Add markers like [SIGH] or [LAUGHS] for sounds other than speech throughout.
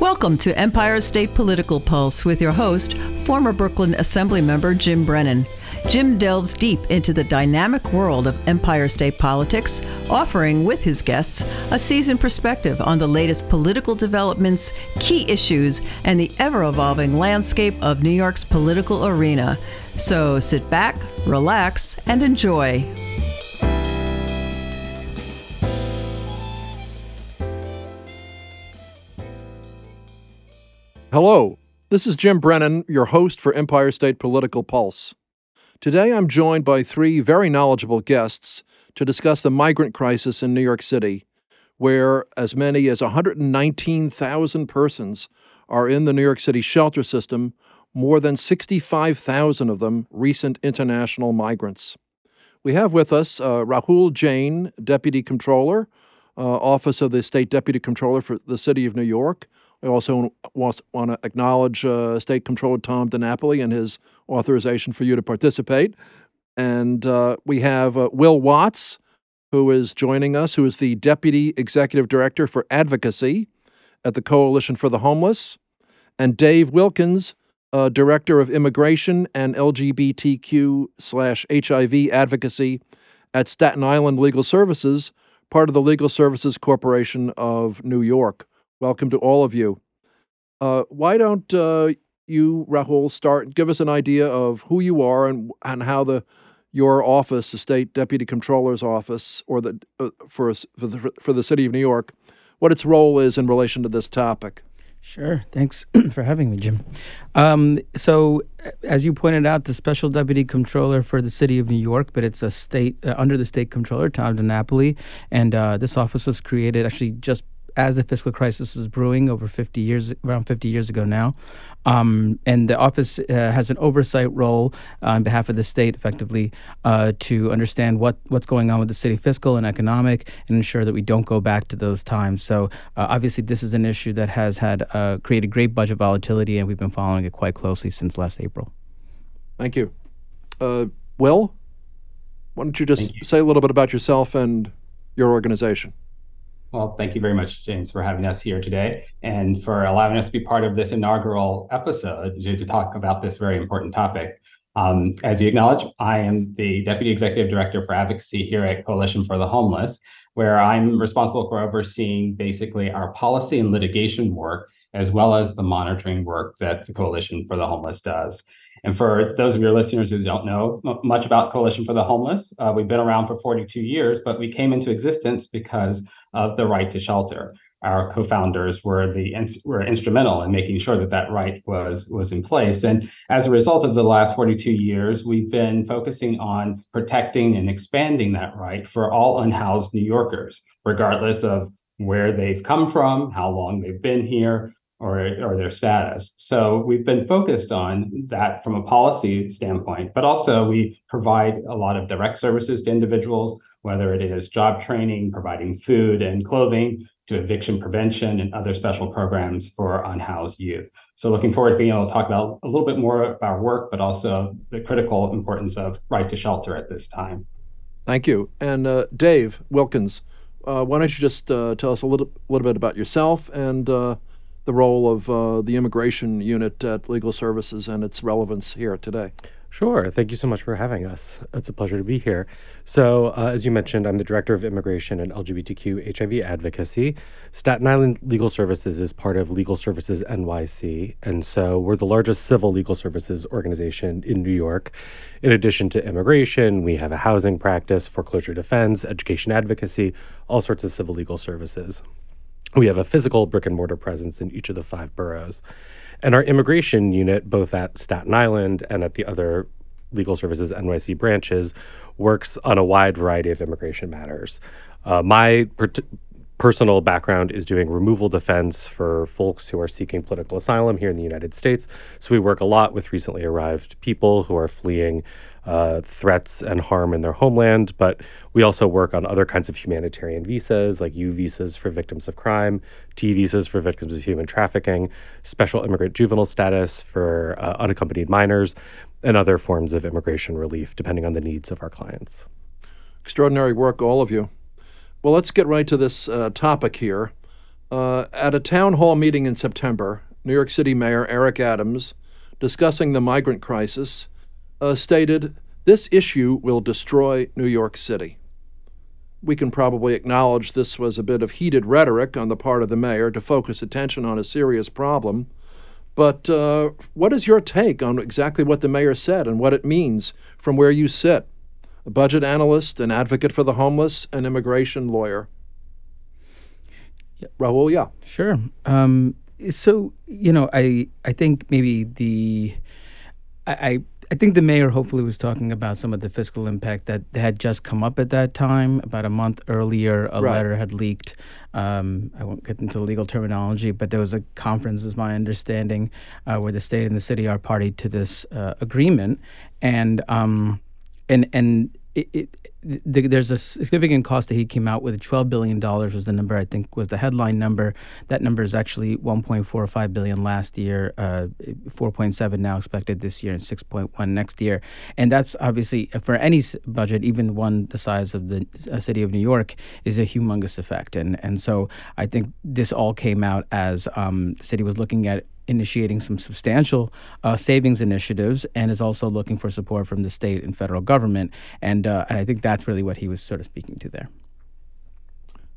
Welcome to Empire State Political Pulse with your host, former Brooklyn Assembly member Jim Brennan. Jim delves deep into the dynamic world of Empire State politics, offering with his guests a seasoned perspective on the latest political developments, key issues, and the ever evolving landscape of New York's political arena. So sit back, relax, and enjoy. Hello, this is Jim Brennan, your host for Empire State Political Pulse. Today I'm joined by three very knowledgeable guests to discuss the migrant crisis in New York City, where as many as 119,000 persons are in the New York City shelter system, more than 65,000 of them recent international migrants. We have with us uh, Rahul Jain, Deputy Comptroller, uh, Office of the State Deputy Comptroller for the City of New York, I also want to acknowledge uh, State Comptroller Tom DiNapoli and his authorization for you to participate. And uh, we have uh, Will Watts, who is joining us, who is the Deputy Executive Director for Advocacy at the Coalition for the Homeless, and Dave Wilkins, uh, Director of Immigration and LGBTQ slash HIV Advocacy at Staten Island Legal Services, part of the Legal Services Corporation of New York. Welcome to all of you. Uh, why don't uh, you, Rahul, start? And give us an idea of who you are and and how the your office, the state deputy comptroller's office, or the uh, for for the, for the city of New York, what its role is in relation to this topic. Sure. Thanks [CLEARS THROAT] for having me, Jim. Um, so, as you pointed out, the special deputy comptroller for the city of New York, but it's a state uh, under the state comptroller, Tom DiNapoli, and uh, this office was created actually just as the fiscal crisis is brewing over 50 years, around 50 years ago now. Um, and the office uh, has an oversight role uh, on behalf of the state, effectively, uh, to understand what, what's going on with the city fiscal and economic and ensure that we don't go back to those times. So, uh, obviously, this is an issue that has had uh, created great budget volatility, and we've been following it quite closely since last April. Thank you. Uh, Will, why don't you just you. say a little bit about yourself and your organization? Well, thank you very much, James, for having us here today and for allowing us to be part of this inaugural episode to, talk about this very important topic. Um, as you acknowledge, I am the Deputy Executive Director for Advocacy here at Coalition for the Homeless, where I'm responsible for overseeing basically our policy and litigation work, as well as the monitoring work that the Coalition for the Homeless does. And for those of your listeners who don't know much about Coalition for the Homeless, uh, we've been around for 42 years, but we came into existence because of the right to shelter. Our co-founders were the were instrumental in making sure that that right was was in place. And as a result of the last 42 years, we've been focusing on protecting and expanding that right for all unhoused New Yorkers, regardless of where they've come from, how long they've been here, or, or their status. So we've been focused on that from a policy standpoint, but also we provide a lot of direct services to individuals, whether it is job training, providing food and clothing, to eviction prevention and other special programs for unhoused youth. So looking forward to being able to talk about a little bit more about our work, but also the critical importance of right to shelter at this time. Thank you. And uh, Dave Wilkins, uh, why don't you just uh, tell us a little, little bit about yourself and uh, the role of uh, the immigration unit at Legal Services and its relevance here today. Sure. Thank you so much for having us. It's a pleasure to be here. So, uh, as you mentioned, I'm the Director of Immigration and LGBTQ HIV Advocacy. Staten Island Legal Services is part of Legal Services NYC. And so, we're the largest civil legal services organization in New York. In addition to immigration, we have a housing practice, foreclosure defense, education advocacy, all sorts of civil legal services we have a physical brick and mortar presence in each of the five boroughs. And our immigration unit, both at Staten Island and at the other legal services NYC branches, works on a wide variety of immigration matters. Uh, my per- personal background is doing removal defense for folks who are seeking political asylum here in the United States. So we work a lot with recently arrived people who are fleeing uh, threats and harm in their homeland. But we also work on other kinds of humanitarian visas, like U visas for victims of crime, T visas for victims of human trafficking, special immigrant juvenile status for uh, unaccompanied minors, and other forms of immigration relief, depending on the needs of our clients. Extraordinary work, all of you. Well, let's get right to this uh, topic here. Uh, at a town hall meeting in September, New York City Mayor Eric Adams, discussing the migrant crisis, uh, stated, This issue will destroy New York City. We can probably acknowledge this was a bit of heated rhetoric on the part of the mayor to focus attention on a serious problem. But uh, what is your take on exactly what the mayor said and what it means from where you sit? A budget analyst, an advocate for the homeless, an immigration lawyer. Yep. Rahul, yeah. Sure. Um, so you know, I I think maybe the I, I I think the mayor hopefully was talking about some of the fiscal impact that had just come up at that time. About a month earlier, a Right. letter had leaked. Um, I won't get into legal terminology, but there was a conference, is my understanding, uh, where the state and the city are party to this uh, agreement, and um, and and it, it, th- there's a significant cost that he came out with. Twelve billion dollars was the number I think was the headline number. That number is actually one point four five billion last year, uh, four point seven now expected this year, and six point one next year. And that's obviously for any budget, even one the size of the uh, city of New York, is a humongous effect. And and so I think this all came out as um, city was looking at initiating some substantial uh, savings initiatives and is also looking for support from the state and federal government. And, uh, and I think that's really what he was sort of speaking to there.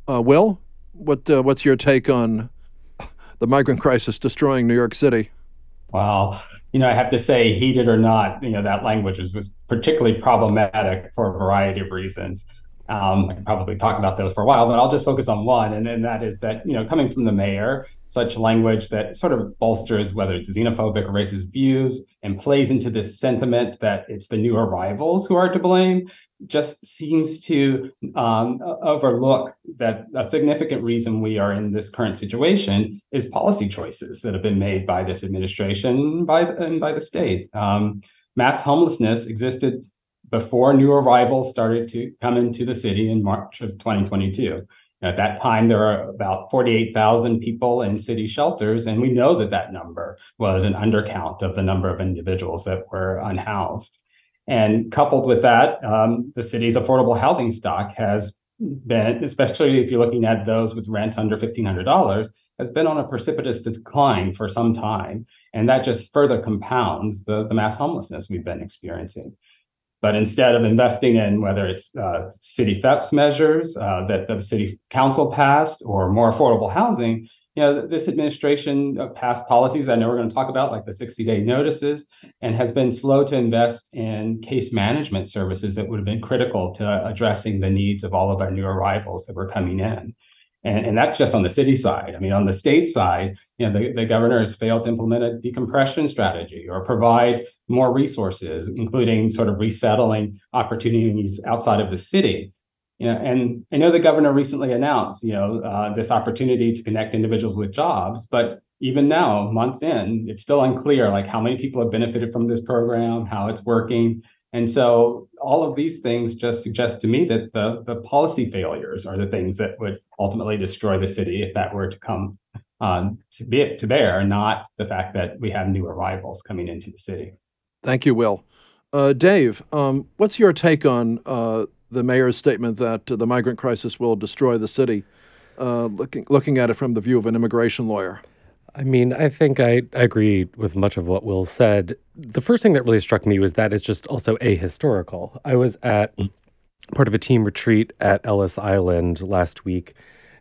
Uh, Will, what uh, what's your take on the migrant crisis destroying New York City? Well, you know, I have to say, heated or not, you know, that language was, was particularly problematic for a variety of reasons. Um, I could probably talk about those for a while, but I'll just focus on one, and, and that is that, you know, coming from the mayor, such language that sort of bolsters whether it's xenophobic or racist views and plays into this sentiment that it's the new arrivals who are to blame just seems to um, overlook that a significant reason we are in this current situation is policy choices that have been made by this administration by and by the state. Um, mass homelessness existed before new arrivals started to come into the city in March of 2022. At that time, there were about 48,000 people in city shelters, and we know that that number was an undercount of the number of individuals that were unhoused. And coupled with that, um, the city's affordable housing stock has been, especially if you're looking at those with rents under $1,500, has been on a precipitous decline for some time. And that just further compounds the, the mass homelessness we've been experiencing. But instead of investing in whether it's uh, CityFHEPS measures uh, that the city council passed or more affordable housing, you know, this administration uh, passed policies I know we're going to talk about, like the 60 day notices, and has been slow to invest in case management services that would have been critical to addressing the needs of all of our new arrivals that were coming in. And, and that's just on the city side. I mean, on the state side, you know, the, the governor has failed to implement a decompression strategy or provide more resources, including sort of resettling opportunities outside of the city. You know, and I know the governor recently announced, you know, uh, this opportunity to connect individuals with jobs, but even now, months in, it's still unclear like how many people have benefited from this program, how it's working. And so all of these things just suggest to me that the, the policy failures are the things that would ultimately destroy the city if that were to come um, to, be, to bear, not the fact that we have new arrivals coming into the city. Thank you, Will. Uh, Dave, um, what's your take on uh, the mayor's statement that uh, the migrant crisis will destroy the city, uh, looking, looking at it from the view of an immigration lawyer? I mean, I think I, I agree with much of what Will said. The first thing that really struck me was that it's just also ahistorical. I was at part of a team retreat at Ellis Island last week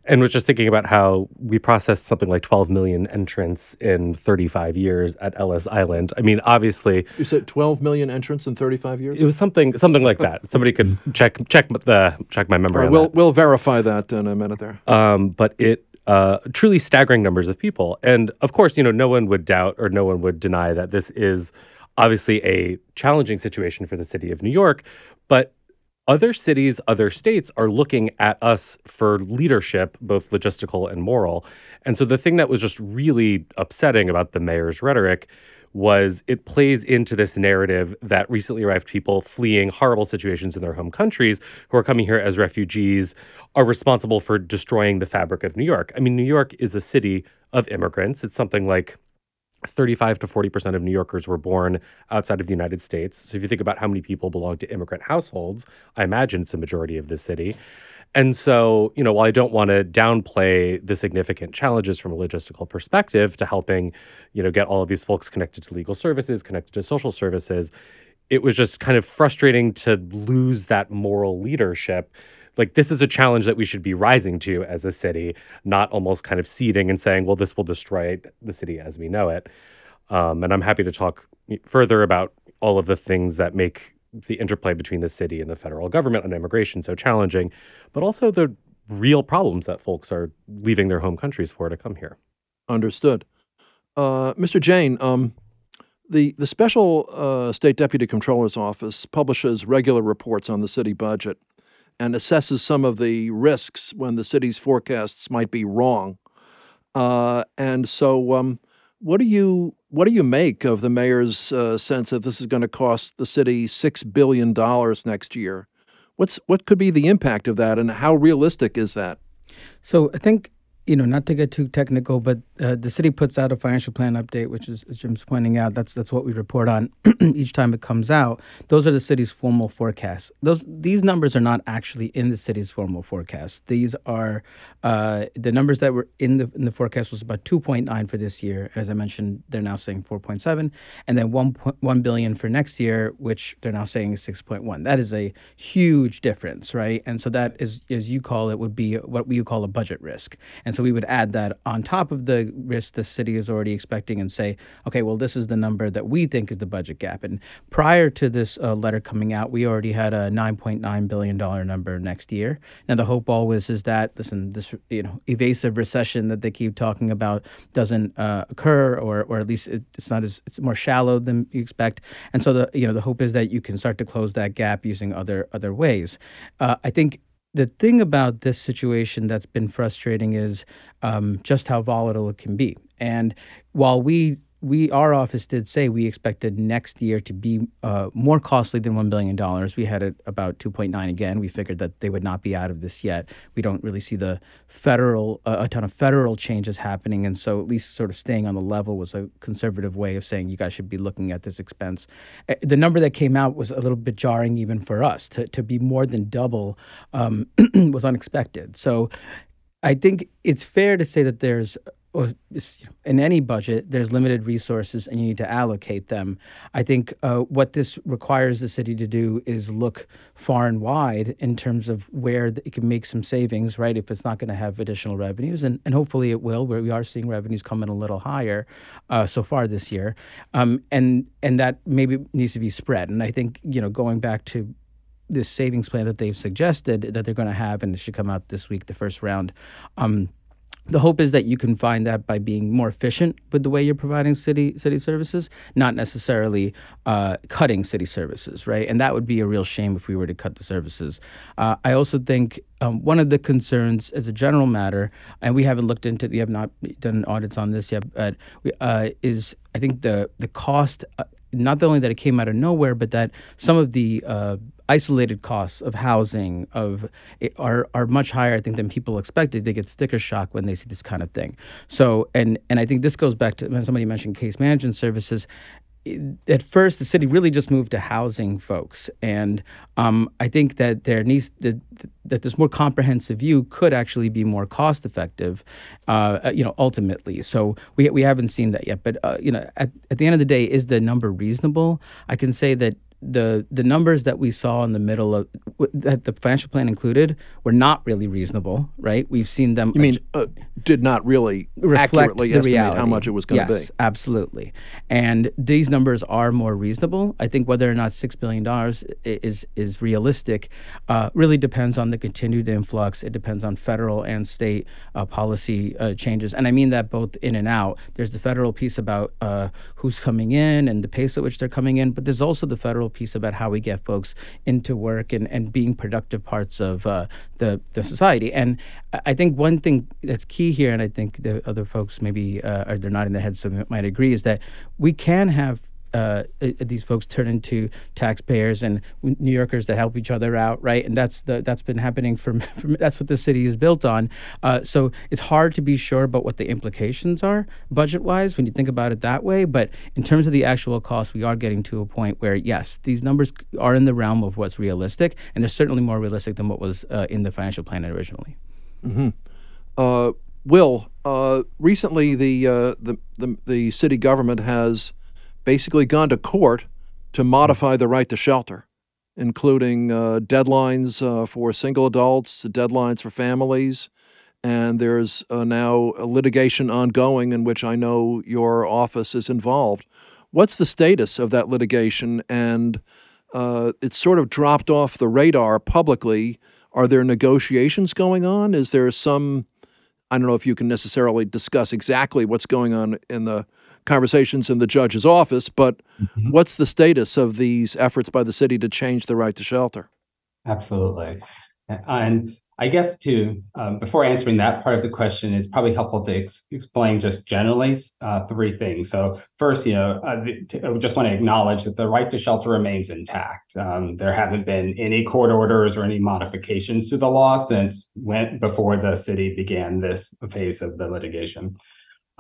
and was just thinking about how we processed something like 12 million entrants in 35 years at Ellis Island. I mean, obviously, You said 12 million entrants in 35 years? it was something something like that. Somebody could check check the check my memory right, on we'll, that. we'll verify that in a minute there. um, but it uh, truly staggering numbers of people. And of course, you know, no one would doubt or no one would deny that this is obviously a challenging situation for the city of New York. But other cities, other states are looking at us for leadership, both logistical and moral. And so the thing that was just really upsetting about the mayor's rhetoric was it plays into this narrative that recently arrived people fleeing horrible situations in their home countries who are coming here as refugees are responsible for destroying the fabric of New York. I mean, New York is a city of immigrants. It's something like 35 to 40% of New Yorkers were born outside of the United States. So if you think about how many people belong to immigrant households, I imagine it's a majority of the city. And so, you know, while I don't want to downplay the significant challenges from a logistical perspective to helping, you know, get all of these folks connected to legal services, connected to social services, it was just kind of frustrating to lose that moral leadership. Like, this is a challenge that we should be rising to as a city, not almost kind of ceding and saying, well, this will destroy the city as we know it. Um, and I'm happy to talk further about all of the things that make the interplay between the city and the federal government on immigration so challenging, but also the real problems that folks are leaving their home countries for to come here. Understood. Uh, Mr. Jain, um, the, the Special uh, State Deputy Comptroller's Office publishes regular reports on the city budget and assesses some of the risks when the city's forecasts might be wrong. Uh, and so, um, what do you what do you make of the mayor's uh, sense that this is going to cost the city six billion dollars next year? What's what could be the impact of that, and how realistic is that? So I think you know, not to get too technical, but uh, the city puts out a financial plan update, which is, as Jim's pointing out, that's that's what we report on [CLEARS THROAT] each time it comes out. Those are the city's formal forecasts. Those these numbers are not actually in the city's formal forecast. These are uh, the numbers that were in the in the forecast was about 2.9 for this year. As I mentioned, they're now saying 4.7, and then 1.1 billion for next year, which they're now saying 6.1. That is a huge difference, right? And so that is, as you call it, would be what we call a budget risk. And and so we would add that on top of the risk the city is already expecting and say, okay, well, this is the number that we think is the budget gap. And prior to this uh, letter coming out, we already had a $9.9 billion number next year. Now, the hope always is that, listen, this you know evasive recession that they keep talking about doesn't uh, occur, or, or at least it's not as, it's more shallow than you expect. And so the, you know, the hope is that you can start to close that gap using other, other ways. Uh, I think the thing about this situation that's been frustrating is um, just how volatile it can be. And while we we our office did say we expected next year to be uh, more costly than one billion dollars. We had it about two point nine again. We figured that they would not be out of this yet. We don't really see the federal uh, a ton of federal changes happening, and so at least sort of staying on the level was a conservative way of saying you guys should be looking at this expense. Uh, the number that came out was a little bit jarring even for us to to be more than double um, [CLEARS THROAT] was unexpected. So. I think it's fair to say that there's or in any budget, there's limited resources and you need to allocate them. I think uh, what this requires the city to do is look far and wide in terms of where it can make some savings, right? If it's not going to have additional revenues, and, and hopefully it will, where we are seeing revenues come in a little higher uh, so far this year. Um, and, and that maybe needs to be spread. And I think, you know, going back to this savings plan that they've suggested that they're going to have, and it should come out this week, the first round. Um, the hope is that you can find that by being more efficient with the way you're providing city city services, not necessarily uh, cutting city services, right? And that would be a real shame if we were to cut the services. Uh, I also think um, one of the concerns, as a general matter, and we haven't looked into, we have not done audits on this yet, but we, uh, is I think the the cost. Uh, not only that it came out of nowhere, but that some of the uh, isolated costs of housing of are are much higher, I think, than people expected. They get sticker shock when they see this kind of thing. So, and and I think this goes back to when somebody mentioned case management services at first the city really just moved to housing folks and um, i think that there needs that, that this more comprehensive view could actually be more cost effective uh, you know ultimately so we, we haven't seen that yet but uh, you know at, at the end of the day is the number reasonable i can say that the the numbers that we saw in the middle of that the financial plan included were not really reasonable, right? We've seen them. You mean uh, did not really reflect accurately estimate reality. how much it was going to yes, be? absolutely. And these numbers are more reasonable. I think whether or not six billion dollars is is realistic uh, really depends on the continued influx. It depends on federal and state uh, policy uh, changes, and I mean that both in and out. There's the federal piece about uh, who's coming in and the pace at which they're coming in, but there's also the federal piece about how we get folks into work and, and being productive parts of uh, the, the society. And I think one thing that's key here, and I think the other folks maybe uh, are they're nodding their heads, so might agree, is that we can have uh, these folks turn into taxpayers and New Yorkers that help each other out, right? And that's the that's been happening for, [LAUGHS] for that's what the city is built on. Uh, so it's hard to be sure about what the implications are budget wise when you think about it that way. But in terms of the actual cost, we are getting to a point where yes, these numbers are in the realm of what's realistic, and they're certainly more realistic than what was uh, in the financial plan originally. Mm-hmm. Uh, Will, uh, recently the, uh, the, the the city government has basically gone to court to modify the right to shelter, including uh, deadlines uh, for single adults, deadlines for families, and there's uh, now litigation ongoing in which I know your office is involved. What's the status of that litigation? And uh, it's sort of dropped off the radar publicly. Are there negotiations going on? Is there some I don't know if you can necessarily discuss exactly what's going on in the conversations in the judge's office, but mm-hmm. what's the status of these efforts by the city to change the right to shelter? Absolutely. And I guess to um, before answering that part of the question, it's probably helpful to ex- explain just generally uh, three things. So first, you know, uh, to, I just want to acknowledge that the right to shelter remains intact. Um, there haven't been any court orders or any modifications to the law since went before the city began this phase of the litigation.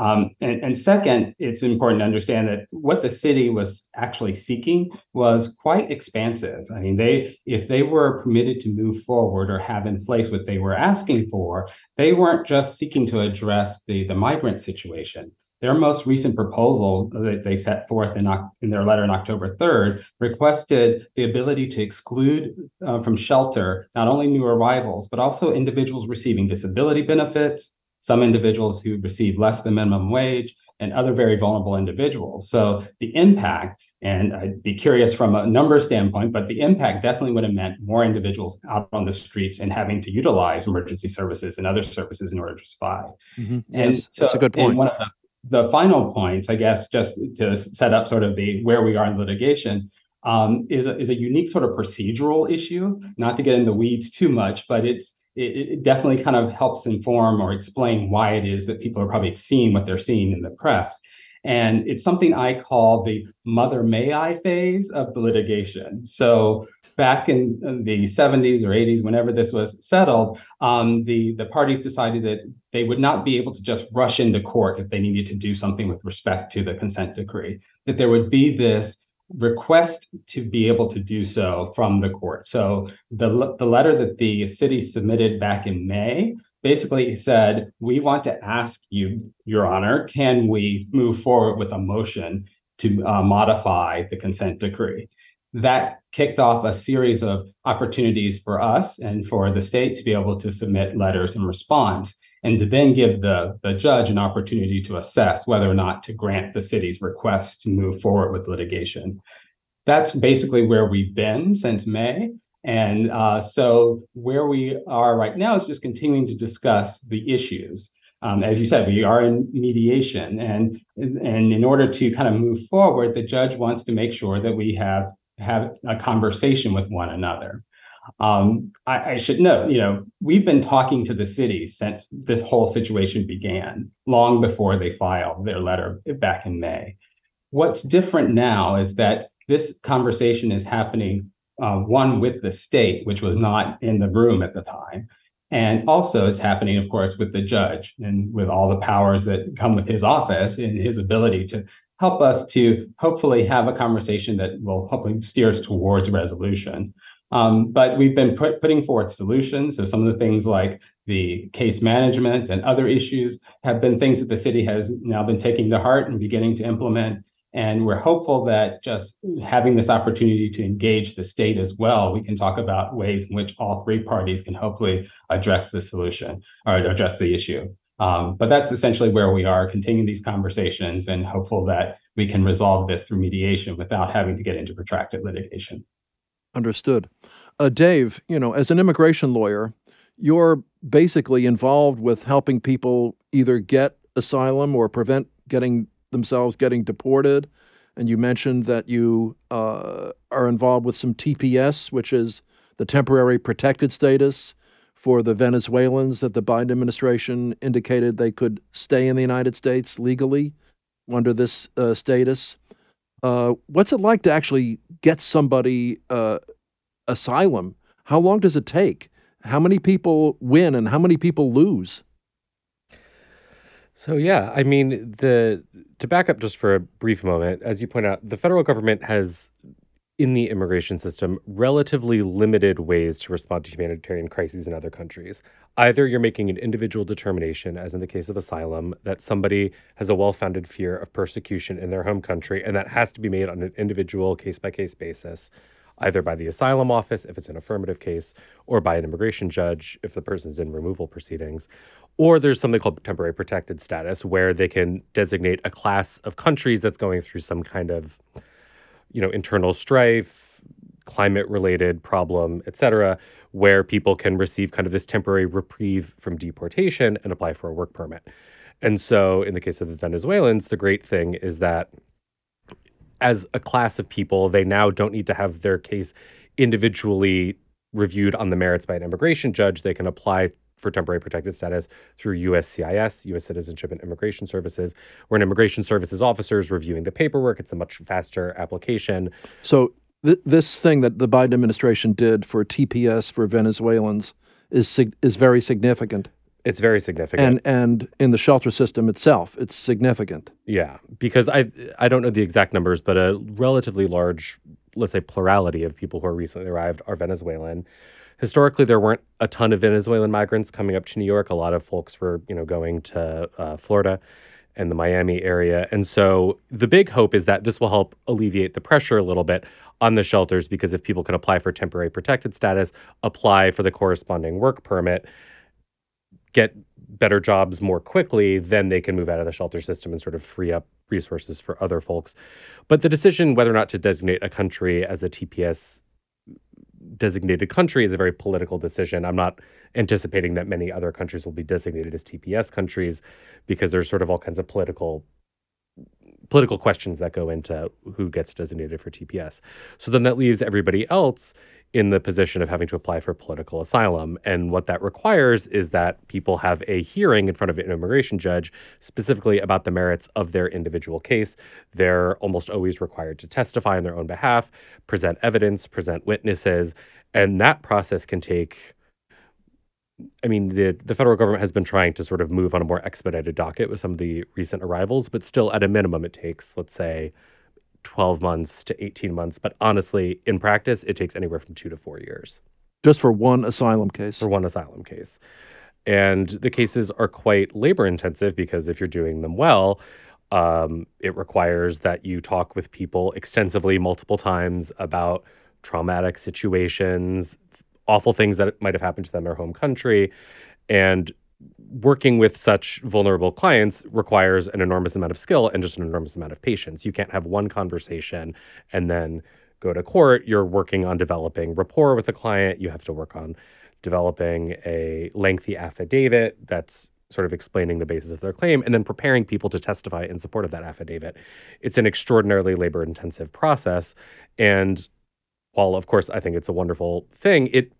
Um, and, and, second, it's important to understand that what the city was actually seeking was quite expansive. I mean, they if they were permitted to move forward or have in place what they were asking for, they weren't just seeking to address the, the migrant situation. Their most recent proposal that they set forth in, in their letter on October 3rd requested the ability to exclude uh, from shelter not only new arrivals, but also individuals receiving disability benefits, some individuals who receive less than minimum wage, and other very vulnerable individuals. So the impact, and I'd be curious from a number standpoint, but the impact definitely would have meant more individuals out on the streets and having to utilize emergency services and other services in order to survive. Mm-hmm. And that's, so, that's a good point. one of the, the final points, I guess, just to set up sort of the where we are in litigation, um, is, a, is a unique sort of procedural issue. Not to get in the weeds too much, but it's it, it, definitely kind of helps inform or explain why it is that people are probably seeing what they're seeing in the press. And it's something I call the mother may I phase of the litigation. So back in, the 70s or 80s, whenever this was settled, um, the, the parties decided that they would not be able to just rush into court if they needed to do something with respect to the consent decree, that there would be this request to be able to do so from the court. So the, the letter that the city submitted back in May basically said, we want to ask you, Your Honor, can we move forward with a motion to uh, modify the consent decree? That kicked off a series of opportunities for us and for the state to be able to submit letters in response and to then give the, the judge an opportunity to assess whether or not to grant the city's request to move forward with litigation. That's basically where we've been since May. And uh, so where we are right now is just continuing to discuss the issues. Um, as you said, we are in mediation, and and in order to kind of move forward, the judge wants to make sure that we have have a conversation with one another. Um, I, I, should note, you know, we've been talking to the city since this whole situation began, long before they filed their letter back in May. What's different now is that this conversation is happening, uh, one with the state, which was not in the room at the time. And also, it's happening, of course, with the judge and with all the powers that come with his office and his ability to help us to hopefully have a conversation that will hopefully steer us towards resolution. Um, but we've been put, putting forth solutions. So some of the things like the case management and other issues have been things that the city has now been taking to heart and beginning to implement. And we're hopeful that just having this opportunity to engage the state as well, we can talk about ways in which all three parties can hopefully address the solution or address the issue. Um, but that's essentially where we are, continuing these conversations and hopeful that we can resolve this through mediation without having to get into protracted litigation. Understood. Uh, Dave, you know, as an immigration lawyer, you're basically involved with helping people either get asylum or prevent getting themselves getting deported. And you mentioned that you uh, are involved with some TPS, which is the temporary protected status for the Venezuelans that the Biden administration indicated they could stay in the United States legally under this uh, status. Uh, what's it like to actually get somebody uh, asylum? How long does it take? How many people win and how many people lose? So yeah, I mean the to back up just for a brief moment, as you point out, the federal government has in the immigration system relatively limited ways to respond to humanitarian crises in other countries. Either you're making an individual determination, as in the case of asylum, that somebody has a well founded fear of persecution in their home country, and that has to be made on an individual case by case basis, either by the asylum office, if it's an affirmative case, or by an immigration judge, if the person's in removal proceedings. Or there's something called temporary protected status, where they can designate a class of countries that's going through some kind of you know, internal strife, climate related problem, et cetera, where people can receive kind of this temporary reprieve from deportation and apply for a work permit. And so, in the case of the Venezuelans, the great thing is that as a class of people, they now don't need to have their case individually reviewed on the merits by an immigration judge. They can apply for temporary protected status through USCIS, U.S. Citizenship and Immigration Services, where an immigration services officer is reviewing the paperwork. It's a much faster application. So th- this thing that the Biden administration did for TPS for Venezuelans is sig- is very significant. It's very significant. And and in the shelter system itself, it's significant. Yeah, because I I don't know the exact numbers, but a relatively large, let's say plurality of people who are recently arrived are Venezuelan historically there weren't a ton of Venezuelan migrants coming up to New York. A lot of folks were, you know, going to uh, Florida and the Miami area. And so the big hope is that this will help alleviate the pressure a little bit on the shelters because if people can apply for temporary protected status, apply for the corresponding work permit, get better jobs more quickly, then they can move out of the shelter system and sort of free up resources for other folks. But the decision whether or not to designate a country as a TPS designated country is a very political decision. I'm not anticipating that many other countries will be designated as TPS countries because there's sort of all kinds of political political questions that go into who gets designated for TPS. So then that leaves everybody else in the position of having to apply for political asylum. And what that requires is that people have a hearing in front of an immigration judge specifically about the merits of their individual case. They're almost always required to testify on their own behalf, present evidence, present witnesses. And that process can take. I mean, the, the federal government has been trying to sort of move on a more expedited docket with some of the recent arrivals, but still, at a minimum, it takes, let's say, 12 months to 18 months. But honestly, in practice, it takes anywhere from two to four years. Just for one asylum case? For one asylum case. And the cases are quite labor intensive because if you're doing them well, um, it requires that you talk with people extensively multiple times about traumatic situations, awful things that might have happened to them in their home country. And working with such vulnerable clients requires an enormous amount of skill and just an enormous amount of patience. You can't have one conversation and then go to court. You're working on developing rapport with the client. You have to work on developing a lengthy affidavit that's sort of explaining the basis of their claim and then preparing people to testify in support of that affidavit. It's an extraordinarily labor intensive process. And while of course I think it's a wonderful thing, it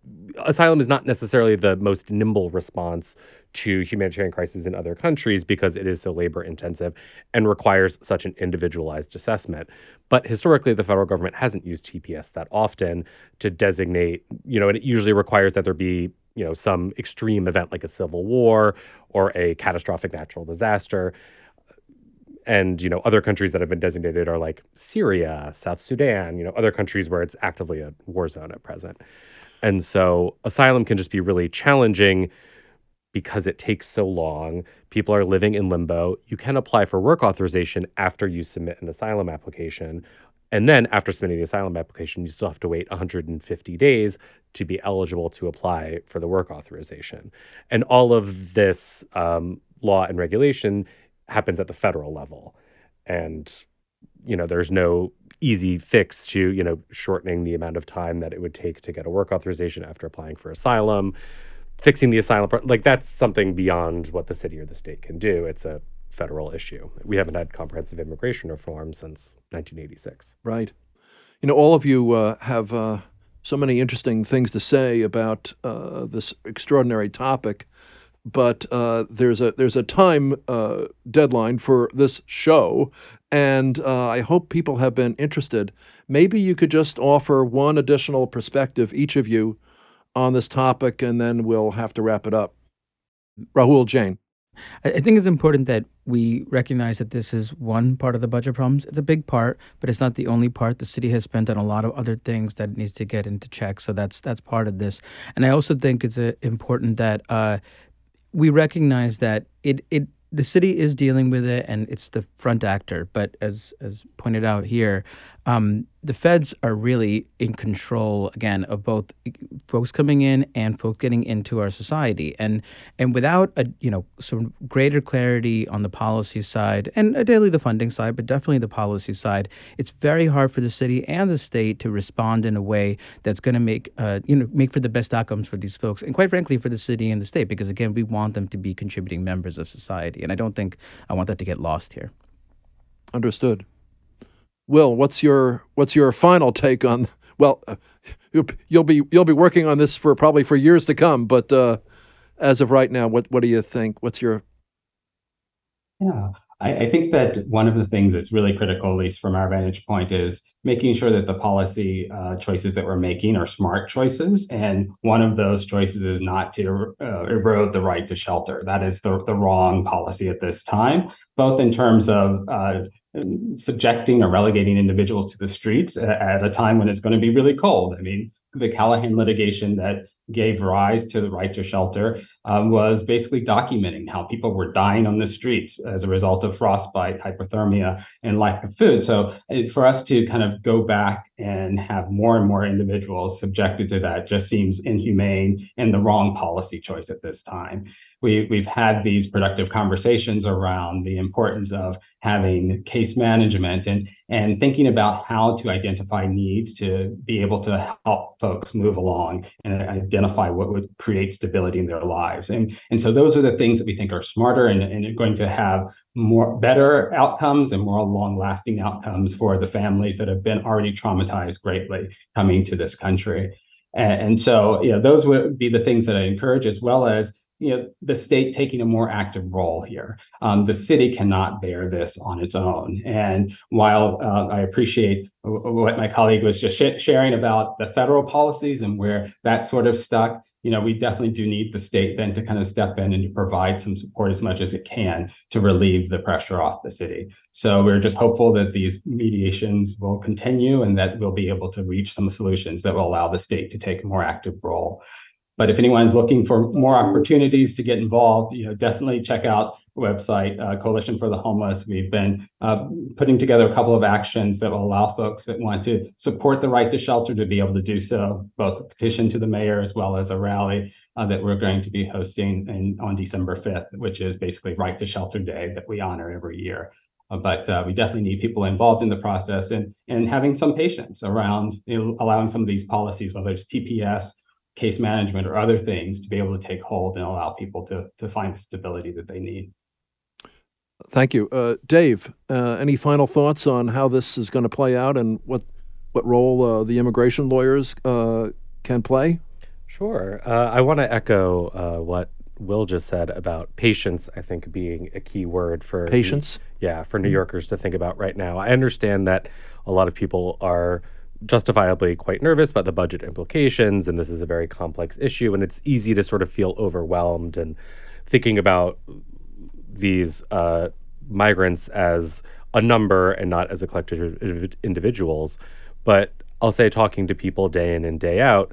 asylum is not necessarily the most nimble response to humanitarian crises in other countries because it is so labor intensive and requires such an individualized assessment. But historically, the federal government hasn't used TPS that often to designate, you know, and it usually requires that there be, you know, some extreme event like a civil war or a catastrophic natural disaster and you know other countries that have been designated are like Syria, South Sudan, you know other countries where it's actively a war zone at present. And so asylum can just be really challenging because it takes so long. People are living in limbo. You can apply for work authorization after you submit an asylum application. And then after submitting the asylum application, you still have to wait 150 days to be eligible to apply for the work authorization. And all of this um, law and regulation happens at the federal level. And, you know, there's no easy fix to, you know, shortening the amount of time that it would take to get a work authorization after applying for asylum, fixing the asylum. Like, that's something beyond what the city or the state can do. It's a federal issue. We haven't had comprehensive immigration reform since 1986. Right. You know, all of you uh, have uh, so many interesting things to say about uh, this extraordinary topic. But uh, there's a there's a time uh, deadline for this show, and uh, I hope people have been interested. Maybe you could just offer one additional perspective, each of you, on this topic, and then we'll have to wrap it up. Rahul Jain. I think it's important that we recognize that this is one part of the budget problems. It's a big part, but it's not the only part. The city has spent on a lot of other things that needs to get into check. So that's that's part of this. And I also think it's uh, important that uh, we recognize that it it the city is dealing with it and it's the front actor. But as as pointed out here, um, the feds are really in control again of both folks coming in and folks getting into our society. And and without a you know some greater clarity on the policy side and ideally the funding side but definitely the policy side it's very hard for the city and the state to respond in a way that's going to make uh, you know make for the best outcomes for these folks and quite frankly for the city and the state because again we want them to be contributing members of society. And I don't think I want that to get lost here. Understood Will, what's your what's your final take on? Well, [LAUGHS] you'll be you'll be working on this for probably for years to come, but uh, as of right now, what what do you think? What's your? Yeah, I, I, think that one of the things that's really critical, at least from our vantage point, is making sure that the policy uh, choices that we're making are smart choices. And one of those choices is not to uh, erode the right to shelter. That is the, the wrong policy at this time, both in terms of uh, subjecting or relegating individuals to the streets at a time when it's going to be really cold. I mean, the Callahan litigation that gave rise to the right to shelter um, was basically documenting how people were dying on the streets as a result of frostbite, hypothermia, and lack of food. So, uh, for us to kind of go back and have more and more individuals subjected to that just seems inhumane and the wrong policy choice at this time we, we've had these productive conversations around the importance of having case management and, and thinking about how to identify needs to be able to help folks move along and identify what would create stability in their lives. And, and so those are the things that we think are smarter and, and are going to have more better outcomes and more long lasting outcomes for the families that have been already traumatized greatly coming to this country. And, and so, you know, those would be the things that I encourage, as well as you know the state taking a more active role here. Um, the city cannot bear this on its own. And while uh, I appreciate what my colleague was just sh- sharing about the federal policies and where that sort of stuck, you know, we definitely do need the state then to kind of step in and to provide some support as much as it can to relieve the pressure off the city. So we're just hopeful that these mediations will continue and that we'll be able to reach some solutions that will allow the state to take a more active role. But if anyone is looking for more opportunities to get involved, you know, definitely check out the website uh, Coalition for the Homeless. We've been uh, putting together a couple of actions that will allow folks that want to support the right to shelter to be able to do so, both a petition to the mayor as well as a rally uh, that we're going to be hosting in, on December 5th, which is basically Right to Shelter Day that we honor every year. Uh, but uh, we definitely need people involved in the process and and having some patience around you know, allowing some of these policies, whether it's TPS case management or other things to be able to take hold and allow people to to find the stability that they need. Thank you, uh, Dave. Uh, any final thoughts on how this is going to play out and what what role uh, the immigration lawyers uh, can play? Sure. Uh, I want to echo uh, what Will just said about patience. I think being a key word for patience. yeah, for New mm-hmm. Yorkers to think about right now. I understand that a lot of people are justifiably quite nervous about the budget implications, and this is a very complex issue, and it's easy to sort of feel overwhelmed and thinking about these uh, migrants as a number and not as a collective of individuals. But I'll say, talking to people day in and day out,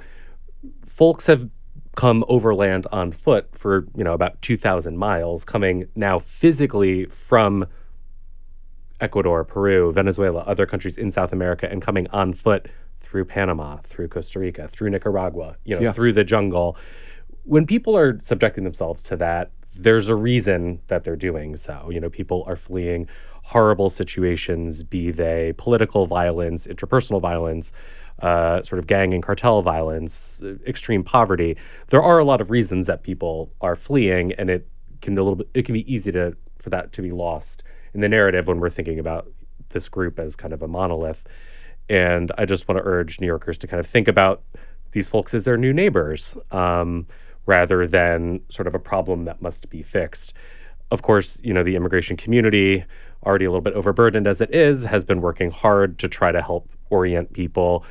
folks have come overland on foot for you know about 2,000 miles, coming now physically from Ecuador, Peru, Venezuela, other countries in South America, and coming on foot through Panama, through Costa Rica, through Nicaragua, you know, yeah. through the jungle. When people are subjecting themselves to that, there's a reason that they're doing so. You know, people are fleeing horrible situations, be they political violence, interpersonal violence, uh, sort of gang and cartel violence, extreme poverty. There are a lot of reasons that people are fleeing, and it can a little bit. It can be easy to for that to be lost in the narrative when we're thinking about this group as kind of a monolith. And I just want to urge New Yorkers to kind of think about these folks as their new neighbors. Um, rather than sort of a problem that must be fixed. Of course, you know, the immigration community, already a little bit overburdened as it is, has been working hard to try to help orient people.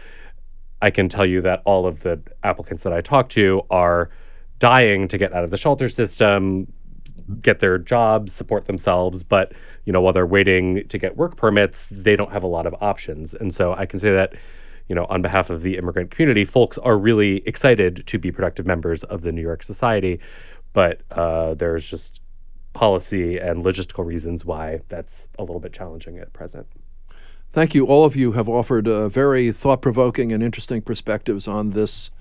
I can tell you that all of the applicants that I talk to are dying to get out of the shelter system, get their jobs, support themselves, but you know, while they're waiting to get work permits, they don't have a lot of options. And so I can say that you know, on behalf of the immigrant community, folks are really excited to be productive members of the New York Society, but uh, there's just policy and logistical reasons why that's a little bit challenging at present. Thank you. All of you have offered uh, very thought provoking and interesting perspectives on this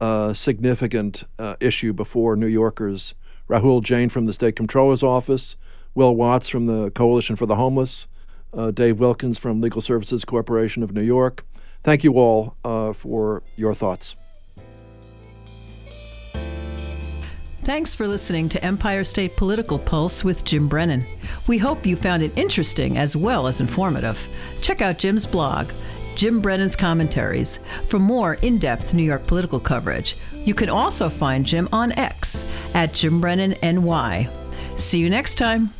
uh, significant uh, issue before New Yorkers. Rahul Jain from the State Comptroller's Office, Will Watts from the Coalition for the Homeless, uh, Dave Wilkins from Legal Services Corporation of New York. Thank you all uh, for your thoughts. Thanks for listening to Empire State Political Pulse with Jim Brennan. We hope you found it interesting as well as informative. Check out Jim's blog, Jim Brennan's Commentaries, for more in depth New York political coverage. You can also find Jim on X at Jim Brennan NY. See you next time.